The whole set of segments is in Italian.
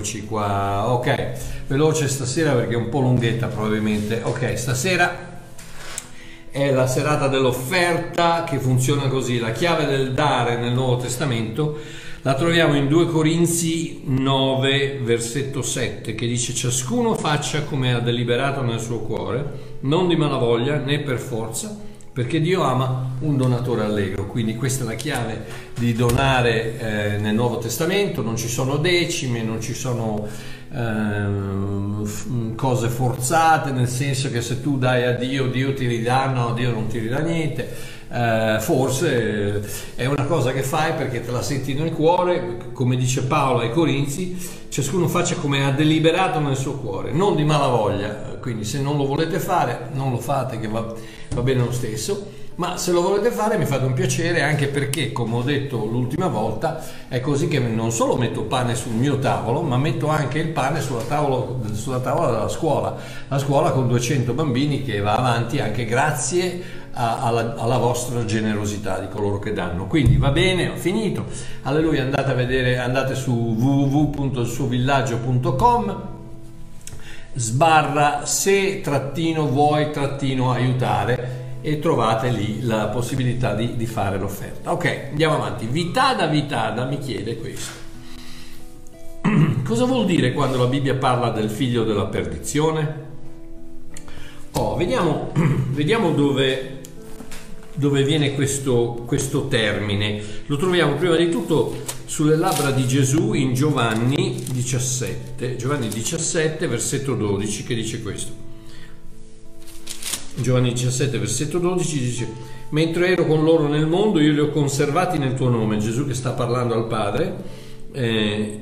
eccoci qua. Ok, veloce stasera perché è un po' lunghetta probabilmente. Ok, stasera è la serata dell'offerta che funziona così. La chiave del dare nel Nuovo Testamento la troviamo in 2 Corinzi 9, versetto 7, che dice ciascuno faccia come ha deliberato nel suo cuore, non di malavoglia né per forza perché Dio ama un donatore allegro, quindi questa è la chiave di donare eh, nel Nuovo Testamento, non ci sono decime, non ci sono eh, cose forzate, nel senso che se tu dai a Dio, Dio ti ridà, no, Dio non ti ridà niente. Eh, forse è una cosa che fai perché te la senti nel cuore, come dice Paolo ai Corinzi, ciascuno faccia come ha deliberato nel suo cuore, non di malavoglia, quindi se non lo volete fare, non lo fate, che va, va bene lo stesso ma se lo volete fare mi fate un piacere anche perché, come ho detto l'ultima volta, è così che non solo metto pane sul mio tavolo, ma metto anche il pane sulla, tavolo, sulla tavola della scuola, la scuola con 200 bambini che va avanti anche grazie alla, alla, vostra generosità di coloro che danno. Quindi va bene, ho finito. Alleluia, andate a vedere, andate su www.ilsuovillaggio.com sbarra se trattino vuoi trattino aiutare e trovate lì la possibilità di, di fare l'offerta. Ok, andiamo avanti. Vitada Vitada mi chiede questo. Cosa vuol dire quando la Bibbia parla del figlio della perdizione? Oh, vediamo, vediamo dove, dove, viene questo, questo termine. Lo troviamo prima di tutto sulle labbra di Gesù in Giovanni 17, Giovanni 17, versetto 12, che dice questo. Giovanni 17, versetto 12 dice, mentre ero con loro nel mondo, io li ho conservati nel tuo nome, Gesù che sta parlando al Padre, eh,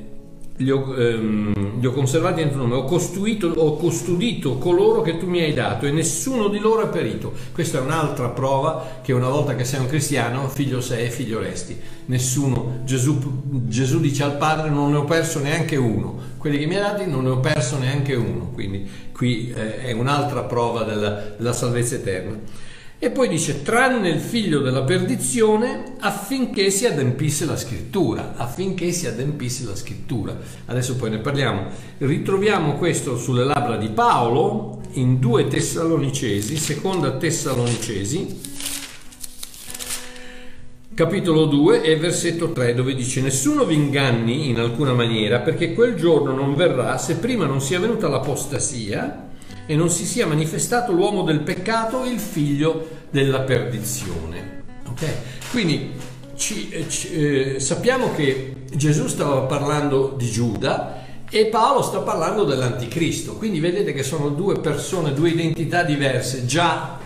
li, ho, ehm, li ho, conservati nel tuo nome, ho, ho custodito coloro che tu mi hai dato e nessuno di loro è perito. Questa è un'altra prova che una volta che sei un cristiano, figlio sei e figlio resti. Nessuno, Gesù, Gesù dice al Padre, non ne ho perso neanche uno, quelli che mi hai dati non ne ho perso neanche uno, quindi qui eh, è un'altra prova della, della salvezza eterna. E poi dice, tranne il figlio della perdizione, affinché si adempisse la scrittura, affinché si adempisse la scrittura. Adesso poi ne parliamo. Ritroviamo questo sulle labbra di Paolo in due Tessalonicesi, seconda Tessalonicesi, capitolo 2 e versetto 3 dove dice nessuno vi inganni in alcuna maniera perché quel giorno non verrà se prima non sia venuta l'apostasia e non si sia manifestato l'uomo del peccato, il figlio della perdizione. Okay? Quindi eh, ci, eh, sappiamo che Gesù stava parlando di Giuda e Paolo sta parlando dell'anticristo, quindi vedete che sono due persone, due identità diverse, già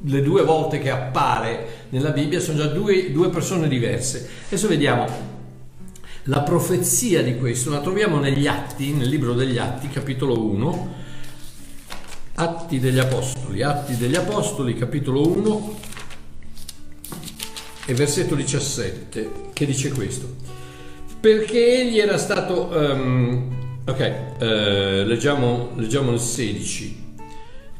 le due volte che appare nella Bibbia sono già due, due persone diverse. Adesso vediamo la profezia di questo, la troviamo negli Atti, nel libro degli Atti, capitolo 1, Atti degli Apostoli, Atti degli Apostoli, capitolo 1 e versetto 17, che dice questo. Perché egli era stato... Um, ok, uh, leggiamo, leggiamo il 16.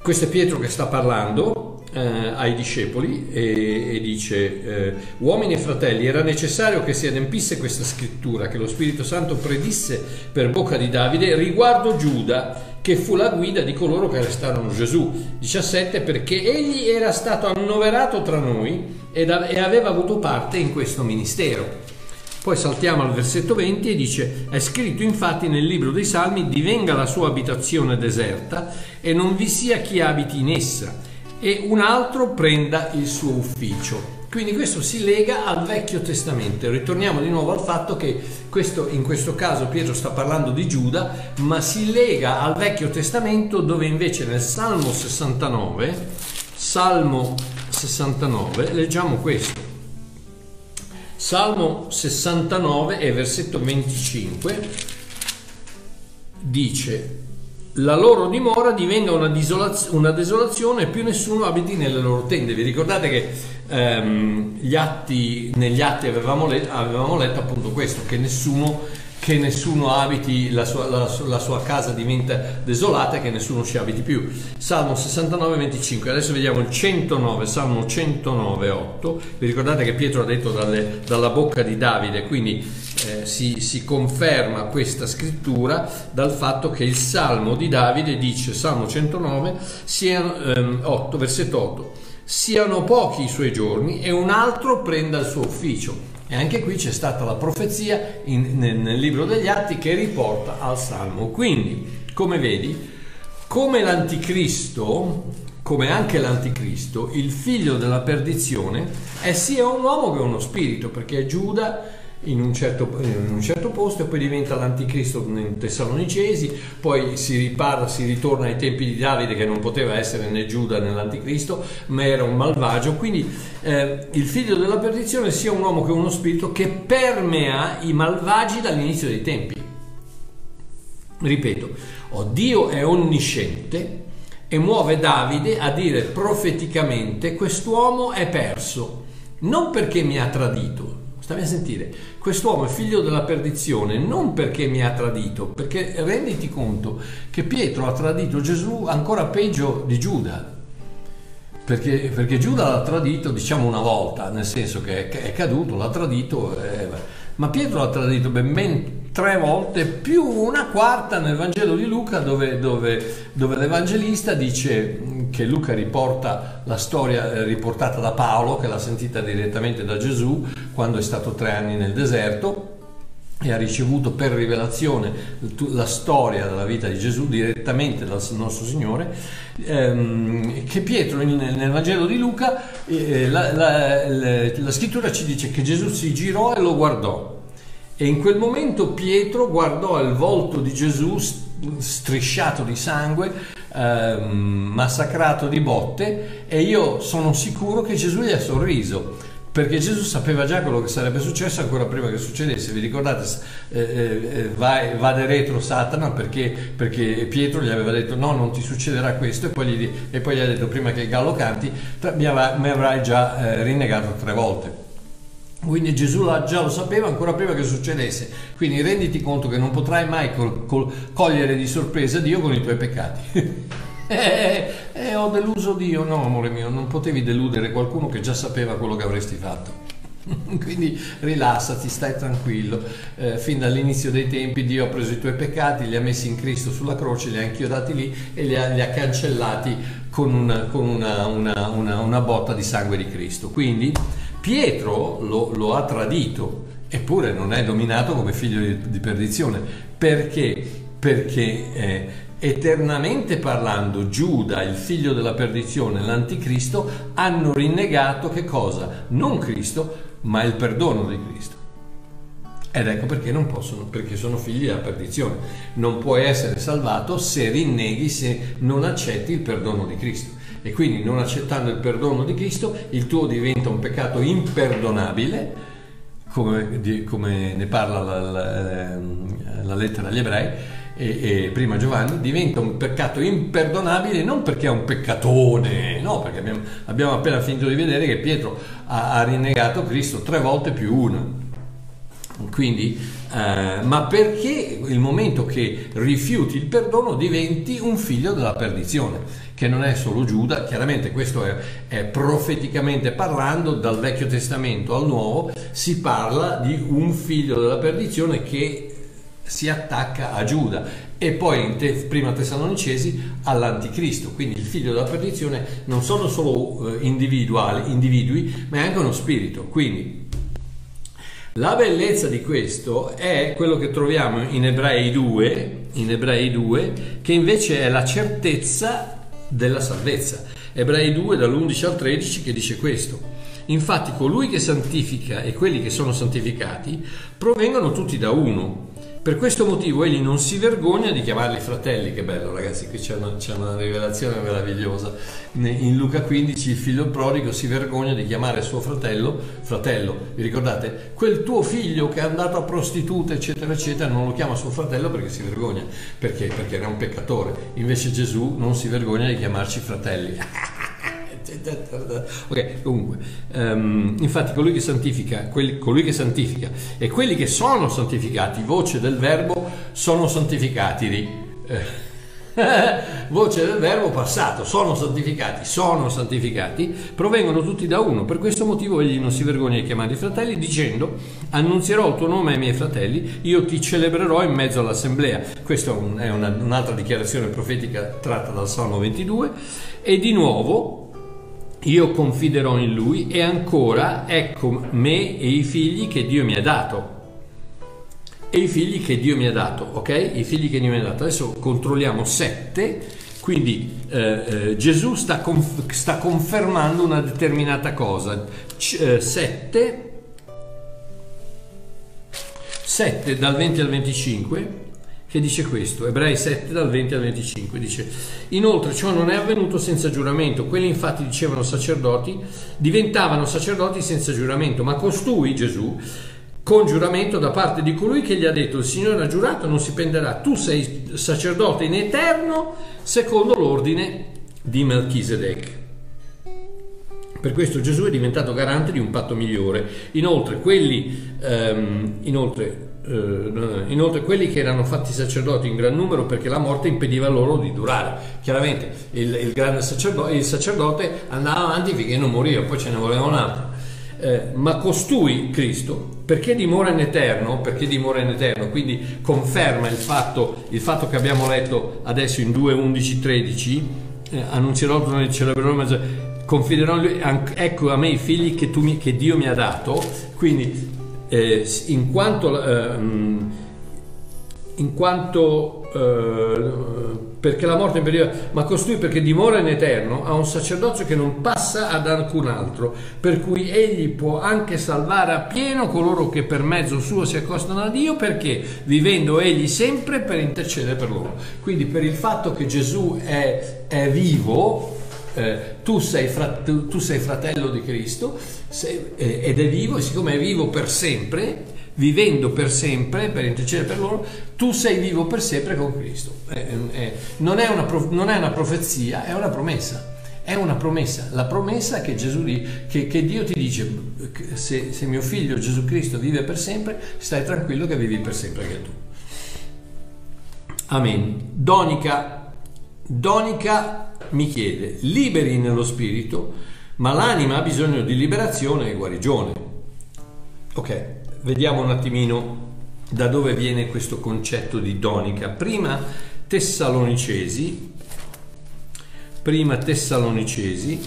Questo è Pietro che sta parlando eh, ai discepoli e, e dice eh, uomini e fratelli era necessario che si adempisse questa scrittura che lo Spirito Santo predisse per bocca di Davide riguardo Giuda che fu la guida di coloro che arrestarono Gesù 17 perché egli era stato annoverato tra noi ed, aveva avuto parte in questo ministero poi saltiamo al versetto 20 e dice, è scritto infatti nel libro dei Salmi, divenga la sua abitazione deserta e non vi sia chi abiti in essa e un altro prenda il suo ufficio. Quindi questo si lega al Vecchio Testamento. Ritorniamo di nuovo al fatto che questo, in questo caso Pietro sta parlando di Giuda, ma si lega al Vecchio Testamento dove invece nel Salmo 69, Salmo 69, leggiamo questo. Salmo 69 e versetto 25 dice la loro dimora diventa una, disolaz- una desolazione e più nessuno abiti nelle loro tende. Vi ricordate che ehm, atti, negli atti avevamo, let- avevamo letto appunto questo, che nessuno che nessuno abiti, la sua, la, la sua, casa diventa desolata e che nessuno ci abiti più. Salmo 69, 25. Adesso vediamo il 109, Salmo 109, 8. Vi ricordate che Pietro ha detto dalle, dalla bocca di Davide, quindi eh, si, si, conferma questa scrittura dal fatto che il Salmo di Davide dice, Salmo 109, sia, ehm, 8, versetto 8, siano pochi i suoi giorni e un altro prenda il suo ufficio. E anche qui c'è stata la profezia in, nel, nel libro degli Atti che riporta al Salmo. Quindi, come vedi, come l'anticristo, come anche l'anticristo, il figlio della perdizione è sia un uomo che uno spirito, perché Giuda in un, certo, in un certo posto e poi diventa l'anticristo in Tessalonicesi, poi si riparla, si ritorna ai tempi di Davide che non poteva essere né Giuda né l'anticristo, ma era un malvagio, quindi eh, il figlio della perdizione sia un uomo che uno spirito che permea i malvagi dall'inizio dei tempi. Ripeto, oh, Dio è onnisciente e muove Davide a dire profeticamente quest'uomo è perso, non perché mi ha tradito, Stavi a sentire, quest'uomo è figlio della perdizione non perché mi ha tradito, perché renditi conto che Pietro ha tradito Gesù ancora peggio di Giuda. Perché, perché Giuda l'ha tradito diciamo una volta, nel senso che è caduto, l'ha tradito, eh, ma Pietro l'ha tradito ben, ben tre volte, più una quarta nel Vangelo di Luca dove, dove, dove l'Evangelista dice che Luca riporta la storia eh, riportata da Paolo, che l'ha sentita direttamente da Gesù quando è stato tre anni nel deserto e ha ricevuto per rivelazione la storia della vita di Gesù direttamente dal nostro Signore, ehm, che Pietro nel Vangelo di Luca, eh, la, la, la, la scrittura ci dice che Gesù si girò e lo guardò. E in quel momento Pietro guardò il volto di Gesù strisciato di sangue, ehm, massacrato di botte e io sono sicuro che Gesù gli ha sorriso perché Gesù sapeva già quello che sarebbe successo ancora prima che succedesse. Vi ricordate, eh, eh, va, va de retro Satana perché, perché, Pietro gli aveva detto no, non ti succederà questo e poi gli, e poi gli ha detto prima che il gallo canti mi, avrai, mi avrai già eh, rinnegato tre volte. Quindi Gesù già lo sapeva ancora prima che succedesse. Quindi renditi conto che non potrai mai col, col, cogliere di sorpresa Dio con i tuoi peccati. eh, eh, ho deluso Dio. No, amore mio, non potevi deludere qualcuno che già sapeva quello che avresti fatto. Quindi rilassati, stai tranquillo. Eh, fin dall'inizio dei tempi Dio ha preso i tuoi peccati, li ha messi in Cristo sulla croce, li ha inchiodati lì e li ha, li ha cancellati con, una, con una, una, una, botta di sangue di Cristo. Quindi Pietro lo, lo ha tradito, eppure non è dominato come figlio di, di perdizione. Perché? Perché eh, eternamente parlando Giuda, il figlio della perdizione, l'anticristo, hanno rinnegato che cosa? Non Cristo, ma il perdono di Cristo. Ed ecco perché non possono, perché sono figli della perdizione. Non puoi essere salvato se rinneghi, se non accetti il perdono di Cristo e quindi non accettando il perdono di Cristo il tuo diventa un peccato imperdonabile come, come ne parla la, la, la, lettera agli ebrei e, e, prima Giovanni diventa un peccato imperdonabile non perché è un peccatone no perché abbiamo, abbiamo appena finito di vedere che Pietro ha, ha rinnegato Cristo tre volte più una. Quindi, eh, ma perché il momento che rifiuti il perdono diventi un figlio della perdizione che non è solo Giuda, chiaramente questo è, è, profeticamente parlando, dal Vecchio Testamento al Nuovo si parla di un figlio della perdizione che si attacca a Giuda e poi in te, prima Tessalonicesi all'anticristo, quindi il figlio della perdizione non sono solo eh, individuali, individui, ma è anche uno spirito. Quindi la bellezza di questo è quello che troviamo in Ebrei 2, in Ebrei 2 che invece è la certezza della salvezza. Ebrei 2 dall'11 al 13 che dice questo. Infatti colui che santifica e quelli che sono santificati provengono tutti da uno, Per questo motivo egli non si vergogna di chiamarli fratelli, che bello ragazzi, qui c'è una, c'è una rivelazione meravigliosa. In Luca 15 il figlio prodigo si vergogna di chiamare suo fratello fratello. Vi ricordate? Quel tuo figlio che è andato a prostituta, eccetera, eccetera, non lo chiama suo fratello perché si vergogna, perché? Perché era un peccatore. Invece Gesù non si vergogna di chiamarci fratelli. ok, comunque, um, infatti colui che santifica, quelli, colui che santifica e quelli che sono santificati, voce del verbo, sono santificati. Eh, voce del verbo passato, sono santificati, sono santificati, provengono tutti da uno. Per questo motivo egli non si vergogna di chiamare i fratelli, dicendo: Annunzierò il tuo nome ai miei fratelli, io ti celebrerò in mezzo all'assemblea. Questa è una, un'altra dichiarazione profetica tratta dal Salmo 22. E di nuovo io confiderò in lui e ancora ecco me e i figli che Dio mi ha dato. E i figli che Dio mi ha dato, ok? I figli che Dio mi ha dato. Adesso controlliamo sette, quindi eh, eh, Gesù sta, conf- sta, confermando una determinata cosa. C- eh, sette, sette dal 20 al 25 che dice questo, Ebrei 7 dal 20 al 25, dice inoltre ciò non è avvenuto senza giuramento, quelli infatti dicevano sacerdoti, diventavano sacerdoti senza giuramento, ma costui, Gesù, con giuramento da parte di colui che gli ha detto il Signore ha giurato non si penderà, tu sei sacerdote in eterno secondo l'ordine di Melchisedec. Per questo Gesù è diventato garante di un patto migliore. Inoltre, quelli, um, inoltre inoltre quelli che erano fatti sacerdoti in gran numero perché la morte impediva loro di durare. Chiaramente il, il grande sacerdote, il sacerdote andava avanti finché non moriva, poi ce ne voleva un altro. Eh, ma costui, Cristo, perché dimora in eterno, perché dimora in eterno, quindi conferma il fatto, il fatto che abbiamo letto adesso in 2, 11, 13, eh, annunzierò nel celebrerò confiderò ecco a me i figli che, mi, che Dio mi ha dato, quindi eh, in quanto, eh, in quanto eh, perché la morte impediva, ma costui perché dimora in eterno ha un sacerdozio che non passa ad alcun altro, per cui egli può anche salvare appieno coloro che per mezzo suo si accostano a Dio, perché vivendo egli sempre per intercedere per loro. Quindi per il fatto che Gesù è, è vivo, eh, tu, sei frat- tu, tu, sei fratello di Cristo sei, eh, ed è vivo e siccome è vivo per sempre, vivendo per sempre, per intercedere per loro, tu sei vivo per sempre con Cristo. Eh, non, è prof- non, è una profezia, è una promessa. È una promessa, la promessa che, Gesù, che, che Dio ti dice, se, se mio figlio Gesù Cristo vive per sempre, stai tranquillo che vivi per sempre anche tu. Amen. Donica, Donica mi chiede, liberi nello spirito, ma l'anima ha bisogno di liberazione e guarigione. Ok, vediamo un attimino da dove viene questo concetto di donica. Prima Tessalonicesi, prima Tessalonicesi,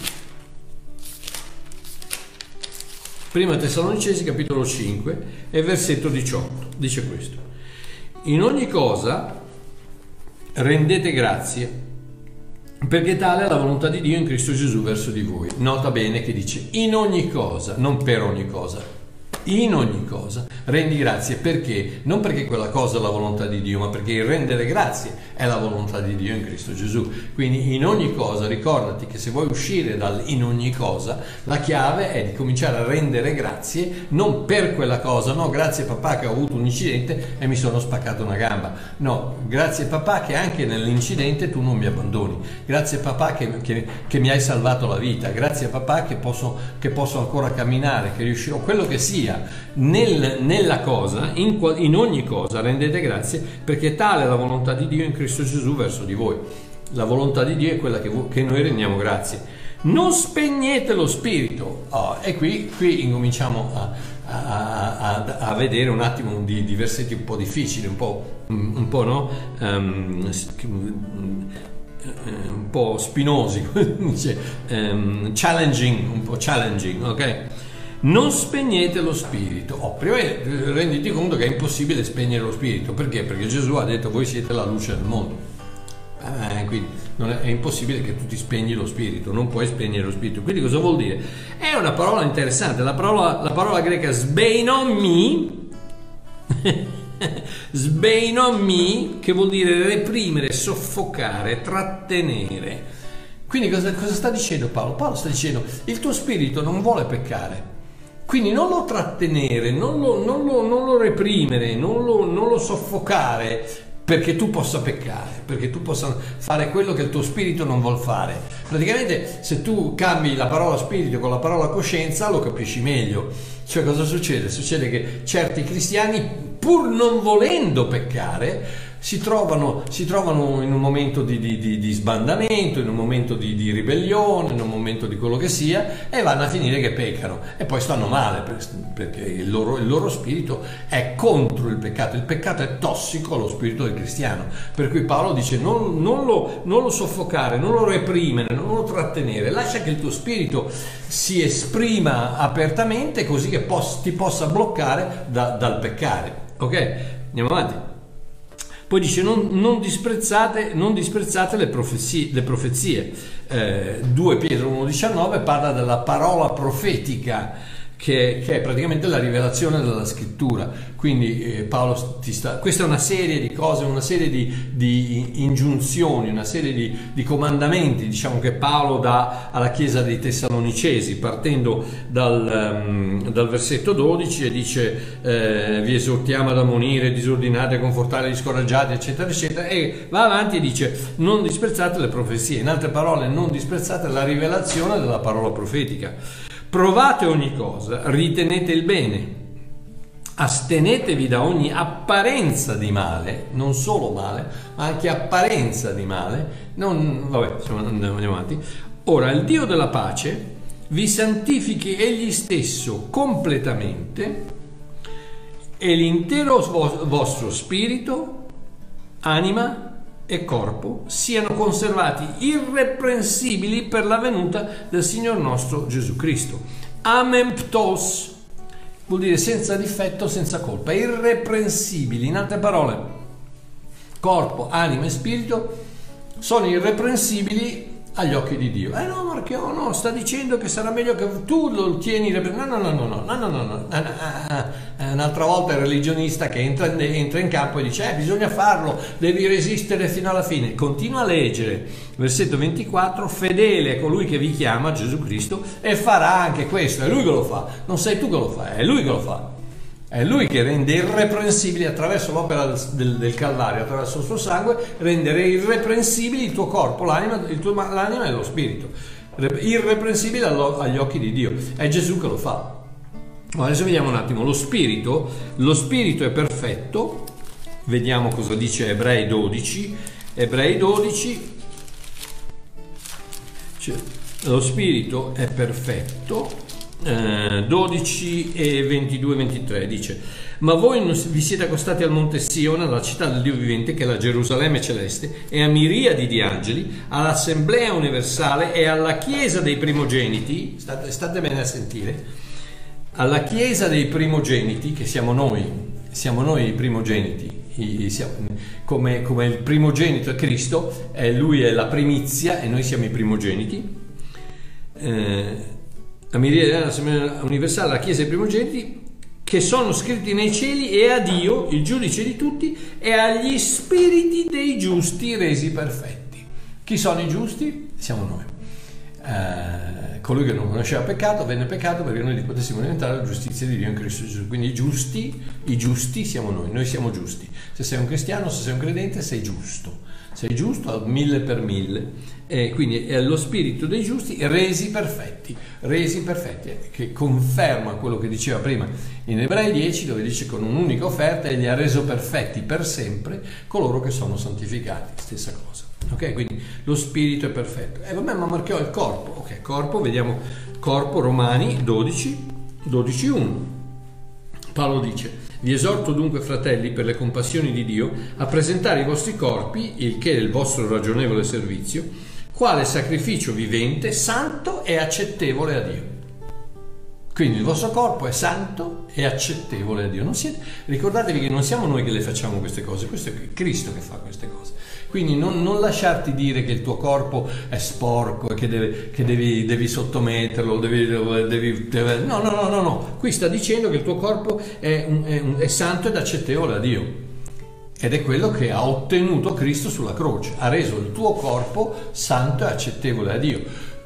prima Tessalonicesi capitolo 5 e versetto 18, dice questo. In ogni cosa rendete grazie perché tale è la volontà di Dio in Cristo Gesù verso di voi. Nota bene che dice in ogni cosa, non per ogni cosa in ogni cosa rendi grazie perché? Non perché quella cosa è la volontà di Dio, ma perché il rendere grazie è la volontà di Dio in Cristo Gesù. Quindi in ogni cosa ricordati che se vuoi uscire dal in ogni cosa, la chiave è di cominciare a rendere grazie non per quella cosa, no, grazie papà che ho avuto un incidente e mi sono spaccato una gamba. No, grazie papà che anche nell'incidente tu non mi abbandoni. Grazie papà che, che, che mi hai salvato la vita. Grazie papà che posso, che posso ancora camminare, che riuscirò, quello che sia sia nel, nella cosa, in, in ogni cosa rendete grazie perché tale è la volontà di Dio in Cristo Gesù verso di voi. La volontà di Dio è quella che, che noi rendiamo grazie. Non spegnete lo spirito. Oh, e qui, qui incominciamo a, a, a, a, vedere un attimo di, di, versetti un po' difficili, un po', un po' no? Um, un po' spinosi, um, challenging, un po' challenging, ok? Non spegnete lo spirito. Oh, prima renditi conto che è impossibile spegnere lo spirito, perché? Perché Gesù ha detto voi siete la luce del mondo. Eh, quindi è, è, impossibile che tu ti spegni lo spirito, non puoi spegnere lo spirito. Quindi cosa vuol dire? È una parola interessante, la parola, la parola greca sbeinomi Sbeinomi, che vuol dire reprimere, soffocare, trattenere. Quindi cosa, cosa sta dicendo Paolo? Paolo sta dicendo il tuo spirito non vuole peccare. Quindi non lo trattenere, non lo, non lo, non lo reprimere, non lo, non lo soffocare perché tu possa peccare, perché tu possa fare quello che il tuo spirito non vuol fare. Praticamente se tu cambi la parola spirito con la parola coscienza lo capisci meglio. Cioè cosa succede? Succede che certi cristiani pur non volendo peccare si trovano, si trovano, in un momento di, di, di, di sbandamento, in un momento di, ribellione, in un momento di quello che sia e vanno a finire che peccano e poi stanno male perché il loro, il loro spirito è contro il peccato, il peccato è tossico allo spirito del cristiano, per cui Paolo dice non, non, lo, non lo soffocare, non lo reprimere, non lo trattenere, lascia che il tuo spirito si esprima apertamente così che ti possa bloccare da, dal peccare. Ok? Andiamo avanti. Poi dice non, non, disprezzate, non disprezzate, le profezie. Le profezie. Eh, 2 Pietro 1,19 parla della parola profetica che, che, è praticamente la rivelazione della scrittura. Quindi eh, Paolo ti sta... Questa è una serie di cose, una serie di, di ingiunzioni, una serie di, di, comandamenti, diciamo, che Paolo dà alla Chiesa dei Tessalonicesi, partendo dal, um, dal versetto 12 e dice eh, vi esortiamo ad ammonire, disordinate, confortare gli scoraggiati, eccetera, eccetera, e va avanti e dice non disprezzate le profezie, in altre parole non disprezzate la rivelazione della parola profetica. Provate ogni cosa, ritenete il bene, astenetevi da ogni apparenza di male, non solo male, ma anche apparenza di male. Non, vabbè, andiamo avanti. Ora, il Dio della pace vi santifichi egli stesso completamente e l'intero vostro spirito, anima, e corpo siano conservati irreprensibili per la venuta del Signor nostro Gesù Cristo. Amemptos vuol dire senza difetto, senza colpa, irreprensibili, in altre parole, corpo, anima e spirito sono irreprensibili agli occhi di Dio. Eh no, Marchio, no, sta dicendo che sarà meglio che tu lo tieni. No, no, no, no, no, no, no, no. no, no. Un'altra volta il religionista che entra, entra in campo e dice: eh, bisogna farlo, devi resistere fino alla fine. Continua a leggere, versetto 24: fedele è colui che vi chiama Gesù Cristo e farà anche questo. È lui che lo fa, non sei tu che lo fa, è lui che lo fa. È lui che rende irreprensibili attraverso l'opera del, del, Calvario, attraverso il suo sangue, rendere irreprensibili il tuo corpo, l'anima, il tuo, l'anima e lo spirito. Irreprensibili agli occhi di Dio. È Gesù che lo fa. Adesso vediamo un attimo lo spirito. Lo spirito è perfetto. Vediamo cosa dice Ebrei 12. Ebrei 12. Cioè, lo spirito è perfetto 12 eh, e 22 23 dice ma voi vi siete accostati al monte Siona alla città del Dio vivente che è la Gerusalemme celeste e a miriadi di angeli all'assemblea universale e alla chiesa dei primogeniti state, state bene a sentire alla chiesa dei primogeniti che siamo noi siamo noi i primogeniti come, come il primogenito è Cristo eh, lui è la primizia e noi siamo i primogeniti eh, la miriade dell'Assemblea universale, la Chiesa dei primogeniti, che sono scritti nei cieli e a Dio, il giudice di tutti, e agli spiriti dei giusti resi perfetti. Chi sono i giusti? Siamo noi. Eh, colui che non conosceva peccato venne peccato perché noi potessimo diventare la giustizia di Dio in Cristo Gesù. Quindi i giusti, i giusti siamo noi, noi siamo giusti. Se sei un cristiano, se sei un credente, sei giusto sei giusto mille per mille, e quindi è lo spirito dei giusti resi perfetti, resi perfetti, che conferma quello che diceva prima in Ebrei 10, dove dice con un'unica offerta egli ha reso perfetti per sempre coloro che sono santificati, stessa cosa. Ok, quindi lo spirito è perfetto. E eh, vabbè, ma marchiò il corpo. Ok, corpo, vediamo corpo Romani 12, 12, 1. Paolo dice, vi esorto dunque, fratelli, per le compassioni di Dio, a presentare i vostri corpi, il che è il vostro ragionevole servizio, quale sacrificio vivente, santo e accettevole a Dio. Quindi il vostro corpo è santo e accettevole a Dio. Siete, ricordatevi che non siamo noi che le facciamo queste cose, questo è Cristo che fa queste cose. Quindi non, non lasciarti dire che il tuo corpo è sporco e che, deve, che devi, devi, sottometterlo, devi, devi, devi, no, no, no, no, no. Qui sta dicendo che il tuo corpo è, è, è santo ed accettevole a Dio. Ed è quello che ha ottenuto Cristo sulla croce, ha reso il tuo corpo santo e accettevole a Dio.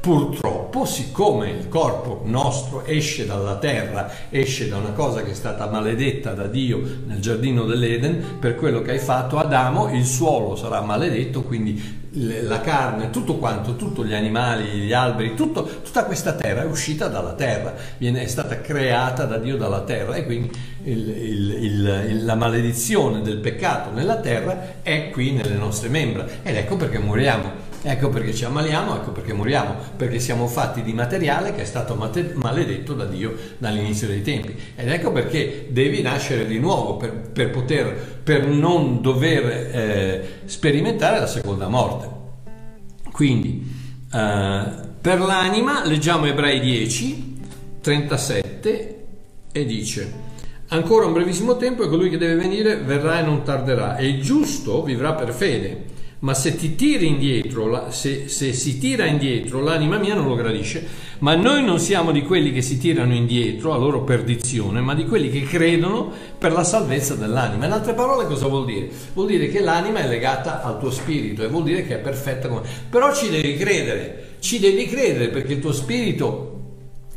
Purtroppo, siccome il corpo nostro esce dalla terra, esce da una cosa che è stata maledetta da Dio nel giardino dell'Eden, per quello che hai fatto Adamo, il suolo sarà maledetto, quindi la carne, tutto quanto, tutti gli animali, gli alberi, tutto, tutta questa terra è uscita dalla terra, viene, è stata creata da Dio dalla terra e quindi il, il, il, la maledizione del peccato nella terra è qui nelle nostre membra ed ecco perché moriamo. Ecco perché ci ammaliamo, ecco perché moriamo, perché siamo fatti di materiale che è stato maledetto da Dio dall'inizio dei tempi. Ed ecco perché devi nascere di nuovo per, per, poter, per non dover eh, sperimentare la seconda morte. Quindi, eh, per l'anima leggiamo Ebrei 10, 37 e dice Ancora un brevissimo tempo e colui che deve venire verrà e non tarderà e il giusto vivrà per fede ma se ti tiri indietro, se, se, si tira indietro, l'anima mia non lo gradisce, ma noi non siamo di quelli che si tirano indietro a loro perdizione, ma di quelli che credono per la salvezza dell'anima. In altre parole cosa vuol dire? Vuol dire che l'anima è legata al tuo spirito e vuol dire che è perfetta come... Però ci devi credere, ci devi credere perché il tuo spirito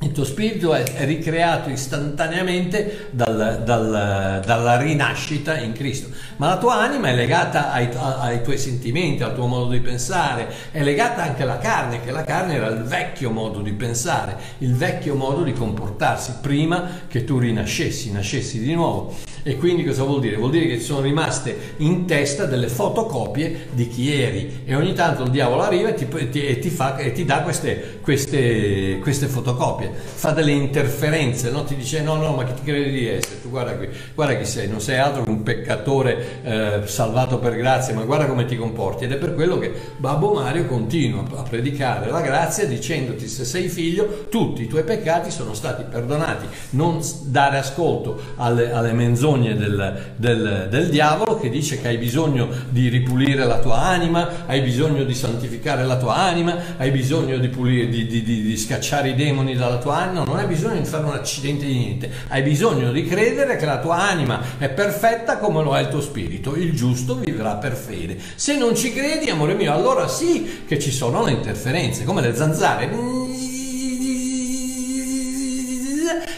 il tuo spirito è, ricreato istantaneamente dal, dal, dalla rinascita in Cristo, ma la tua anima è legata ai, ai, tuoi sentimenti, al tuo modo di pensare, è legata anche alla carne, che la carne era il vecchio modo di pensare, il vecchio modo di comportarsi prima che tu rinascessi, nascessi di nuovo. E quindi cosa vuol dire? Vuol dire che ci sono rimaste in testa delle fotocopie di chi eri e ogni tanto il diavolo arriva e ti, ti, e ti, fa, e ti dà queste, queste, queste, fotocopie, fa delle interferenze, no? ti dice no no ma chi ti credi di essere? Tu guarda qui, guarda chi sei, non sei altro che un peccatore eh, salvato per grazia, ma guarda come ti comporti ed è per quello che Babbo Mario continua a predicare la grazia dicendoti se sei figlio tutti i tuoi peccati sono stati perdonati, non dare ascolto alle, alle menzogne del, del, del, diavolo che dice che hai bisogno di ripulire la tua anima, hai bisogno di santificare la tua anima, hai bisogno di, pulire, di, di, di scacciare i demoni dalla tua anima, non hai bisogno di fare un accidente di niente, hai bisogno di credere che la tua anima è perfetta come lo è il tuo spirito, il giusto vivrà per fede. Se non ci credi, amore mio, allora sì che ci sono le interferenze, come le zanzare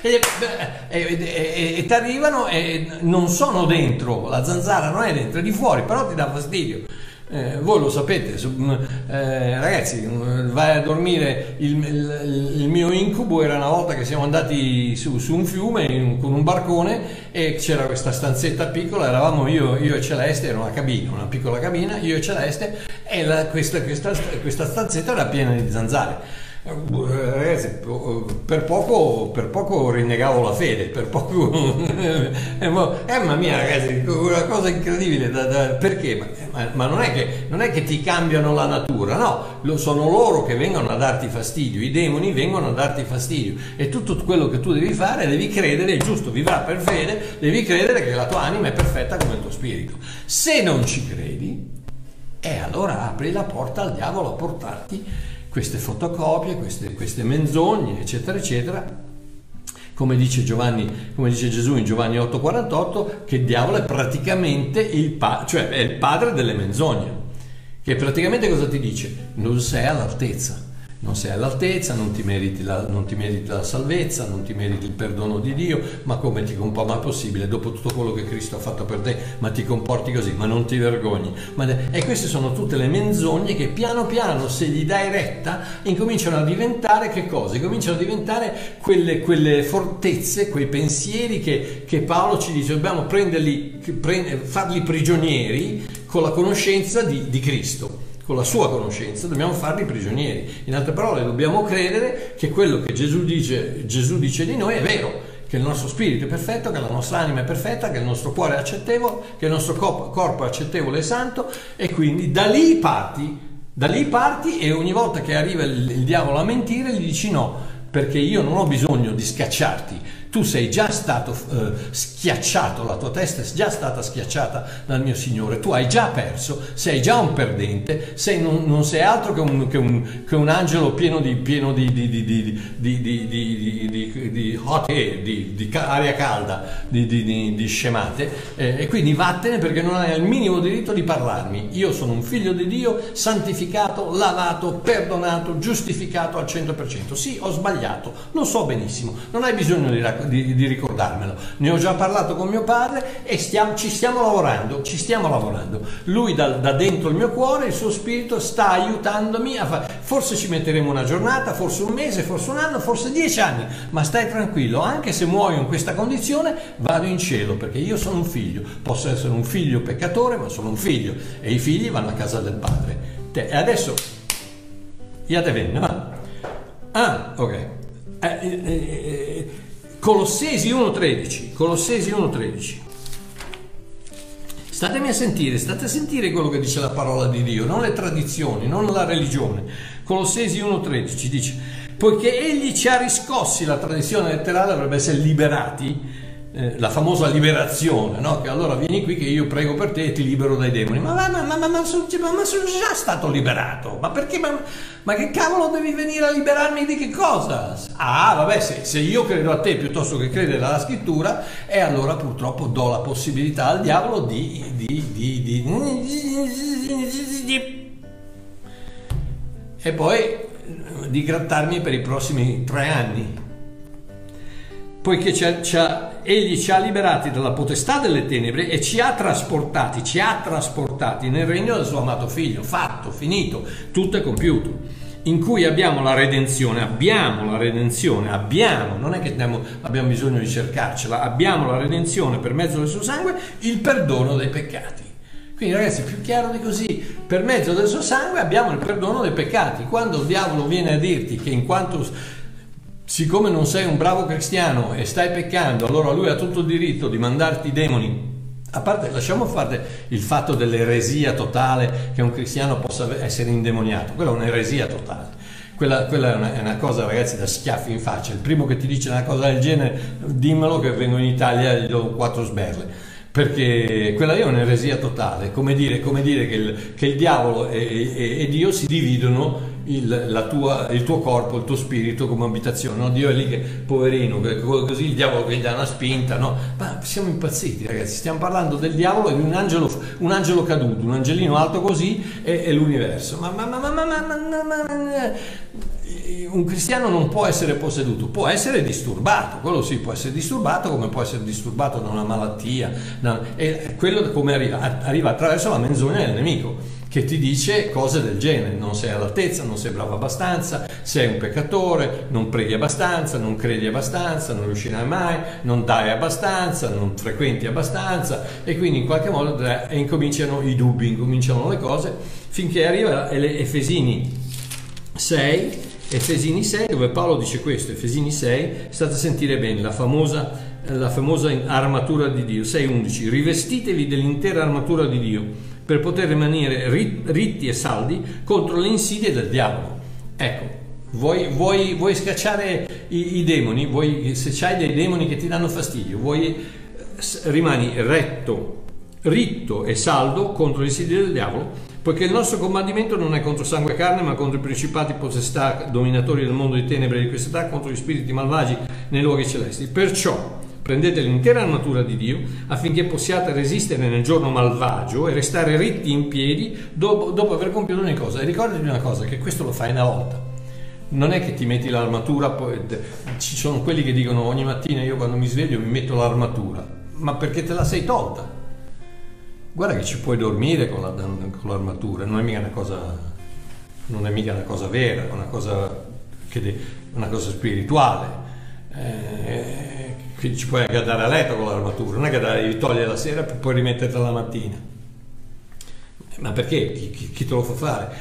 e, e, e ti arrivano e non sono dentro, la zanzara non è dentro, è di fuori, però ti dà fastidio. Eh, voi lo sapete, mm, eh, ragazzi, mm, vai a dormire, il, il, il, mio incubo era una volta che siamo andati su, su un fiume in, con un barcone e c'era questa stanzetta piccola, eravamo io, io, e Celeste, era una cabina, una piccola cabina, io e Celeste e la, questa, questa, questa stanzetta era piena di zanzare Ragazzi, per poco, per poco rinnegavo la fede, per poco... eh, mamma mia ragazzi, una cosa incredibile, da, da, perché? Ma, ma non, è che, non, è che, ti cambiano la natura, no, sono loro che vengono a darti fastidio, i demoni vengono a darti fastidio e tutto quello che tu devi fare, devi credere, è giusto, vivrà per fede, devi credere che la tua anima è perfetta come il tuo spirito. Se non ci credi, eh, allora apri la porta al diavolo a portarti queste fotocopie, queste, queste menzogne, eccetera, eccetera, come dice, Giovanni, come dice Gesù in Giovanni 8:48, che il diavolo è praticamente il, pa- cioè è il padre delle menzogne, che praticamente cosa ti dice? Non sei all'altezza non sei all'altezza, non ti, meriti la, non ti meriti la salvezza, non ti meriti il perdono di Dio, ma come ti comporti? Ma è possibile, dopo tutto quello che Cristo ha fatto per te, ma ti comporti così, ma non ti vergogni. Ma, e queste sono tutte le menzogne che piano piano, se gli dai retta, incominciano a diventare che cosa? Incominciano a diventare quelle, quelle fortezze, quei pensieri che, che, Paolo ci dice, dobbiamo prenderli, prend, farli prigionieri con la conoscenza di, di Cristo con la sua conoscenza, dobbiamo farli prigionieri. In altre parole, dobbiamo credere che quello che Gesù dice, Gesù dice di noi è vero, che il nostro spirito è perfetto, che la nostra anima è perfetta, che il nostro cuore è accettevole, che il nostro corpo è accettevole e santo e quindi da lì parti, da lì parti e ogni volta che arriva il, il diavolo a mentire gli dici no, perché io non ho bisogno di scacciarti, tu sei già stato eh, schiacciato, la tua testa è già stata schiacciata dal mio Signore, tu hai già perso, sei già un perdente, sei, non, non, sei altro che un, che, un, che un, angelo pieno di, pieno di, di, hot air, di, aria calda, di, scemate, eh, e quindi vattene perché non hai il minimo diritto di parlarmi. Io sono un figlio di Dio, santificato, lavato, perdonato, giustificato al 100%. Sì, ho sbagliato, lo so benissimo, non hai bisogno di, di, ricordarmelo. Ne ho già parlato con mio padre e stiamo, ci stiamo lavorando, ci stiamo lavorando. Lui da, da, dentro il mio cuore, il suo spirito sta aiutandomi a fare. Forse ci metteremo una giornata, forse un mese, forse un anno, forse dieci anni, ma stai tranquillo, anche se muoio in questa condizione, vado in cielo perché io sono un figlio. Posso essere un figlio peccatore, ma sono un figlio e i figli vanno a casa del padre. E adesso, Iate venna. Ah, ok. Eh, eh, eh, eh Colossesi 1.13, Colossesi 1.13. Statemi a sentire, state a sentire quello che dice la parola di Dio, non le tradizioni, non la religione. Colossesi 1.13 dice, poiché egli ci ha riscossi, la tradizione letterale dovrebbe essere liberati, eh, la famosa liberazione, no? che allora vieni qui che io prego per te e ti libero dai demoni. Ma, ma, ma, ma, ma sono, ma sono, già stato liberato, ma perché? Ma, che cavolo devi venire a liberarmi di che cosa? Ah, vabbè, se, se io credo a te piuttosto che credere alla scrittura, e allora purtroppo do la possibilità al diavolo di, di, di, di e poi di grattarmi per i prossimi tre anni poiché ci ha, egli ci ha liberati dalla potestà delle tenebre e ci ha trasportati, ci ha trasportati nel regno del suo amato figlio, fatto, finito, tutto è compiuto, in cui abbiamo la redenzione, abbiamo la redenzione, abbiamo, non è che abbiamo bisogno di cercarcela, abbiamo la redenzione per mezzo del suo sangue, il perdono dei peccati. Quindi ragazzi, più chiaro di così, per mezzo del suo sangue abbiamo il perdono dei peccati. Quando il diavolo viene a dirti che in quanto siccome non sei un bravo cristiano e stai peccando, allora lui ha tutto il diritto di mandarti i demoni. A parte, lasciamo fare il fatto dell'eresia totale che un cristiano possa essere indemoniato, quella è un'eresia totale. Quella, quella è, una, è, una, cosa, ragazzi, da schiaffi in faccia. Il primo che ti dice una cosa del genere, dimmelo che vengo in Italia e gli do quattro sberle perché quella lì è un'eresia totale, come dire, come dire che, il, che, il, diavolo e, e, e Dio si dividono il, tua, il, tuo corpo, il tuo spirito come abitazione. No? Dio è lì che poverino, così il diavolo che gli dà una spinta. No? Ma siamo impazziti, ragazzi. Stiamo parlando del diavolo e di un angelo, un angelo caduto, un angelino alto così e, e l'universo. Ma, ma, ma, ma, ma, ma, ma, ma, un cristiano non può essere posseduto, può essere disturbato, quello sì, può essere disturbato come può essere disturbato da una malattia, da, e quello come arriva? Arriva attraverso la menzogna del nemico che ti dice cose del genere, non sei all'altezza, non sei bravo abbastanza, sei un peccatore, non preghi abbastanza, non credi abbastanza, non riuscirai mai, non dai abbastanza, non frequenti abbastanza e quindi in qualche modo incominciano i dubbi, incominciano le cose finché arriva Efesini 6, Efesini 6 dove Paolo dice questo, Efesini 6, state a sentire bene la famosa, la famosa armatura di Dio, 6.11, rivestitevi dell'intera armatura di Dio per poter rimanere ritti e saldi contro le insidie del diavolo. Ecco, vuoi, vuoi, vuoi scacciare i, i, demoni, vuoi, se c'hai dei demoni che ti danno fastidio, vuoi, rimani retto, ritto e saldo contro le insidie del diavolo, poiché il nostro comandamento non è contro sangue e carne, ma contro i principati potestà dominatori del mondo di tenebre e di questa età, contro gli spiriti malvagi nei luoghi celesti. Perciò, Prendete l'intera armatura di Dio affinché possiate resistere nel giorno malvagio e restare ritti in piedi dopo, dopo aver compiuto ogni cosa. E ricordati una cosa, che questo lo fai una volta. Non è che ti metti l'armatura, ci sono quelli che dicono ogni mattina io quando mi sveglio mi metto l'armatura, ma perché te la sei tolta. Guarda che ci puoi dormire con, la, con l'armatura, non è mica una cosa, non è mica una cosa vera, è una cosa, che, una cosa spirituale. Eh, ci puoi anche andare a letto con l'armatura, non è che devi togliere la sera per poi rimettertela la mattina. Ma perché? Chi, chi, chi te lo fa fare?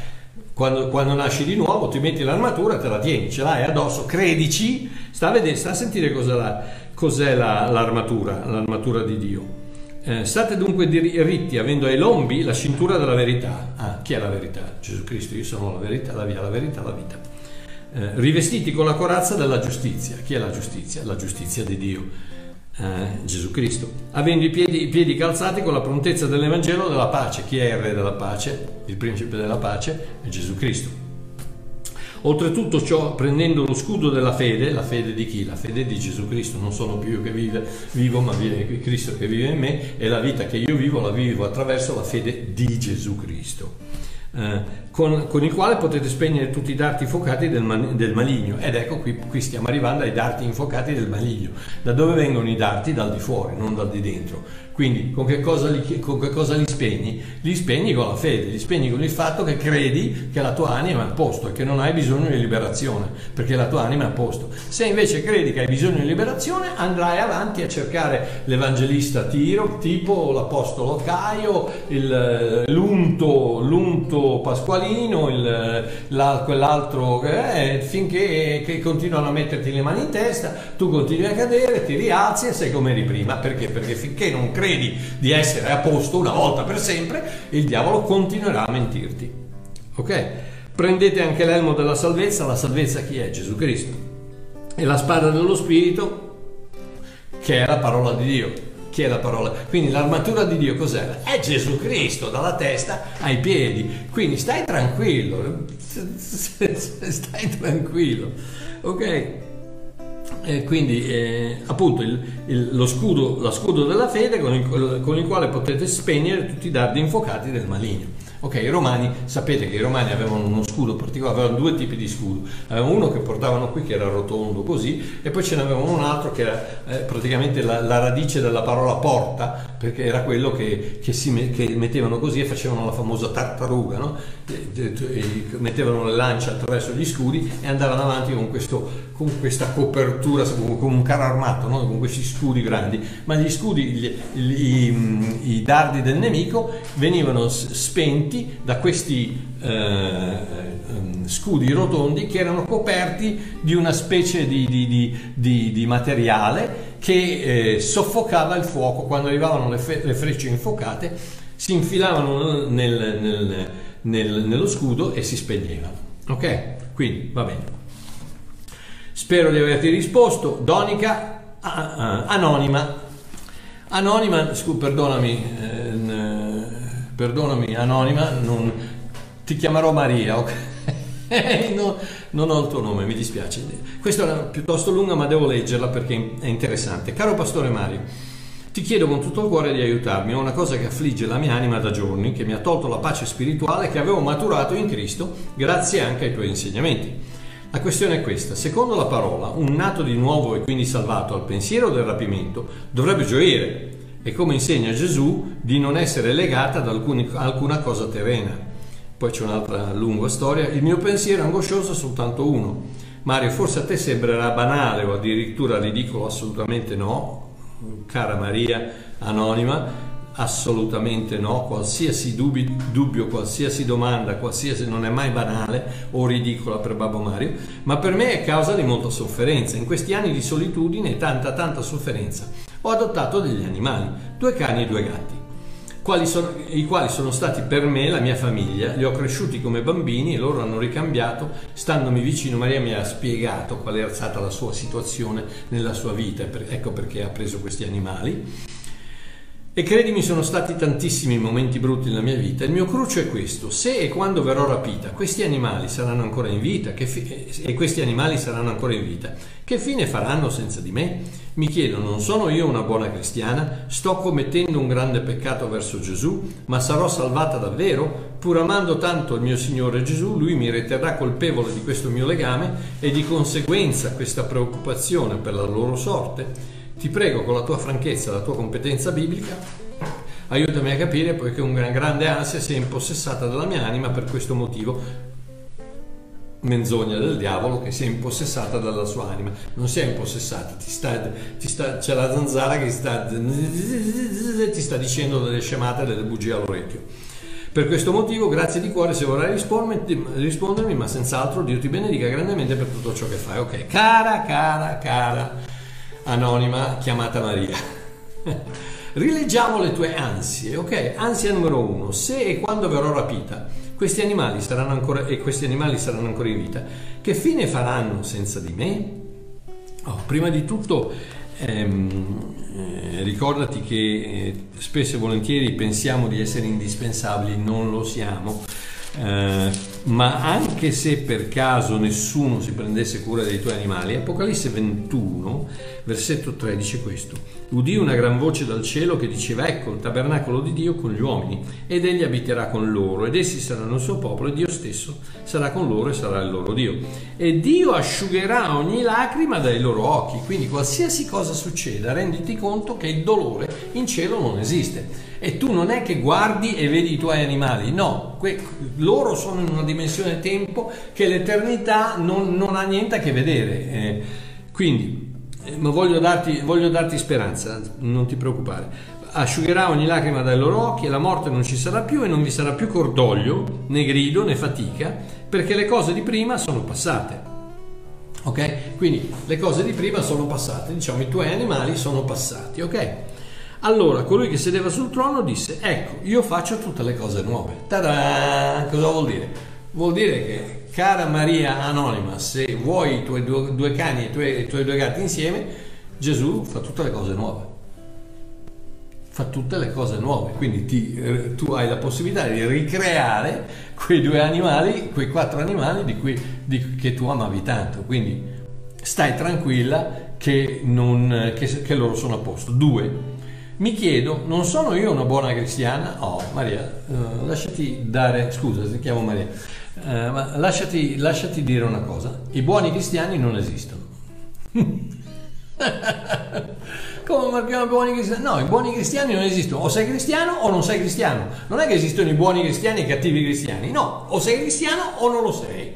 Quando, quando, nasci di nuovo ti metti l'armatura, te la tieni, ce l'hai addosso, credici, sta a vedere, sta a sentire cos'è, la, cos'è la, l'armatura, l'armatura di Dio. Eh, state dunque ritti avendo ai lombi la cintura della verità. Ah, chi è la verità? Gesù Cristo, io sono la verità, la via, la verità, la vita eh, rivestiti con la corazza della giustizia. Chi è la giustizia? La giustizia di Dio. Eh, Gesù Cristo, avendo i piedi, i piedi, calzati con la prontezza dell'Evangelo della pace. Chi è il Re della pace? Il principe della pace è Gesù Cristo. Oltretutto ciò prendendo lo scudo della fede, la fede di chi? La fede di Gesù Cristo, non sono più io che vive, vivo, ma vive Cristo che vive in me e la vita che io vivo la vivo attraverso la fede di Gesù Cristo. Eh, con, con, il quale potete spegnere tutti i darti infuocati del, del maligno. Ed ecco qui, qui, stiamo arrivando ai darti infuocati del maligno. Da dove vengono i darti? Dal di fuori, non dal di dentro. Quindi con che, cosa li, con che cosa li spegni? Li spegni con la fede, li spegni con il fatto che credi che la tua anima è a posto e che non hai bisogno di liberazione, perché la tua anima è a posto. Se invece credi che hai bisogno di liberazione, andrai avanti a cercare l'evangelista Tiro, tipo l'apostolo Caio, il, l'unto, l'unto pasqualino, il, la, quell'altro, eh, finché che continuano a metterti le mani in testa, tu continui a cadere, ti rialzi e sei come eri prima. Perché? Perché finché non credi credi di essere a posto una volta per sempre, il diavolo continuerà a mentirti. Ok? Prendete anche l'elmo della salvezza, la salvezza chi è? Gesù Cristo. E la spada dello Spirito, che è la parola di Dio. Chi è la parola? Quindi l'armatura di Dio cos'è? È Gesù Cristo, dalla testa ai piedi. Quindi stai tranquillo, stai tranquillo. Ok? E quindi eh, appunto il, il, lo scudo, lo scudo della fede con il, con il quale potete spegnere tutti i dardi infuocati del maligno. Ok, i romani, sapete che i romani avevano uno scudo particolare, avevano due tipi di scudo. Avevano uno che portavano qui che era rotondo così e poi ce n'avevano un altro che era eh, praticamente la, la, radice della parola porta, perché era quello che, che, si, che mettevano così e facevano la famosa tartaruga, no? e, e, mettevano le lance attraverso gli scudi e andavano avanti con, questo, con questa copertura, come un carro armato, no? con questi scudi grandi. Ma gli scudi, gli, gli, i, i dardi del nemico venivano spenti da questi eh, ehm, scudi rotondi che erano coperti di una specie di, di, di, di materiale che eh, soffocava il fuoco. Quando arrivavano le, fe- le frecce infuocate si infilavano nel, nel, nel, nello scudo e si spegnevano. Ok? Quindi va bene. Spero di averti risposto. Donica a, a, anonima. Anonima, scu, perdonami, eh, perdonami anonima, non, ti chiamerò Maria, ok? no, non ho il tuo nome, mi dispiace. Questa è piuttosto lunga, ma devo leggerla perché è interessante. Caro Pastore Mario, ti chiedo con tutto il cuore di aiutarmi. Ho una cosa che affligge la mia anima da giorni, che mi ha tolto la pace spirituale che avevo maturato in Cristo, grazie anche ai tuoi insegnamenti. La questione è questa: secondo la parola, un nato di nuovo e quindi salvato al pensiero del rapimento dovrebbe gioire e come insegna Gesù di non essere legata ad alcuni, alcuna cosa terrena. Poi c'è un'altra lunga storia. Il mio pensiero angoscioso è soltanto uno. Mario, forse a te sembrerà banale o addirittura ridicolo, assolutamente no, cara Maria anonima, assolutamente no, qualsiasi dubbio, dubbio, qualsiasi domanda, qualsiasi non è mai banale o ridicola per Babbo Mario, ma per me è causa di molta sofferenza. In questi anni di solitudine tanta tanta sofferenza ho adottato degli animali, due cani e due gatti, quali sono, i quali sono stati per me la mia famiglia, li ho cresciuti come bambini e loro hanno ricambiato, standomi vicino, Maria mi ha spiegato qual è stata la sua situazione nella sua vita, ecco perché ha preso questi animali e credimi, sono stati tantissimi momenti brutti nella mia vita. Il mio cruccio è questo: se e quando verrò rapita, questi animali saranno ancora in vita, fi- e questi animali saranno ancora in vita, che fine faranno senza di me? Mi chiedo, non sono io una buona cristiana? Sto commettendo un grande peccato verso Gesù, ma sarò salvata davvero? Pur amando tanto il mio Signore Gesù, Lui mi riterrà colpevole di questo mio legame e di conseguenza questa preoccupazione per la loro sorte? Ti prego con la tua franchezza, la tua competenza biblica, aiutami a capire poiché una grande ansia si è impossessata della mia anima per questo motivo. Menzogna del diavolo che si è impossessata dalla sua anima. Non si è impossessata, ti sta, ti sta, c'è la zanzara che sta, ti sta dicendo delle scemate, delle bugie all'orecchio. Per questo motivo, grazie di cuore se vorrai rispondermi, rispondermi, ma senz'altro Dio ti benedica grandemente per tutto ciò che fai. Ok, cara, cara, cara anonima chiamata Maria. Rileggiamo le tue ansie, ok? Ansia numero uno, se e quando verrò rapita. Questi animali saranno ancora, e questi animali saranno ancora in vita, che fine faranno senza di me? Oh, prima di tutto ehm, eh, ricordati che eh, spesso e volentieri pensiamo di essere indispensabili, non lo siamo. Eh, ma anche se per caso nessuno si prendesse cura dei tuoi animali, Apocalisse 21, versetto 3 dice questo, udì una gran voce dal cielo che diceva ecco il tabernacolo di Dio con gli uomini ed egli abiterà con loro ed essi saranno il suo popolo e Dio stesso sarà con loro e sarà il loro Dio. E Dio asciugherà ogni lacrima dai loro occhi, quindi qualsiasi cosa succeda renditi conto che il dolore in cielo non esiste e tu non è che guardi e vedi i tuoi animali, no, que- loro sono in una dimensione tempo che l'eternità non, non ha niente a che vedere. Eh, quindi, eh, voglio darti, voglio darti speranza, non ti preoccupare. Asciugherà ogni lacrima dai loro occhi e la morte non ci sarà più e non vi sarà più cordoglio, né grido, né fatica, perché le cose di prima sono passate. Ok? Quindi le cose di prima sono passate, diciamo i tuoi animali sono passati, ok? Allora colui che sedeva sul trono disse, ecco, io faccio tutte le cose nuove. Tada! Cosa vuol dire? Vuol dire che, cara Maria Anonima, se vuoi i tuoi due, due cani e i tuoi, i tuoi due gatti insieme, Gesù fa tutte le cose nuove. Fa tutte le cose nuove, quindi ti, eh, tu hai la possibilità di ricreare quei due animali, quei quattro animali di cui, di, che tu amavi tanto. Quindi stai tranquilla che, non, che, che loro sono a posto. Due, mi chiedo, non sono io una buona cristiana? Oh, Maria, uh, lasciati dare, scusa, ti chiamo Maria, uh, ma lasciati, lasciati dire una cosa, i buoni cristiani non esistono. Come marchiamo i buoni cristiani? No, i buoni cristiani non esistono. O sei cristiano o non sei cristiano. Non è che esistono i buoni cristiani e i cattivi cristiani. No, o sei cristiano o non lo sei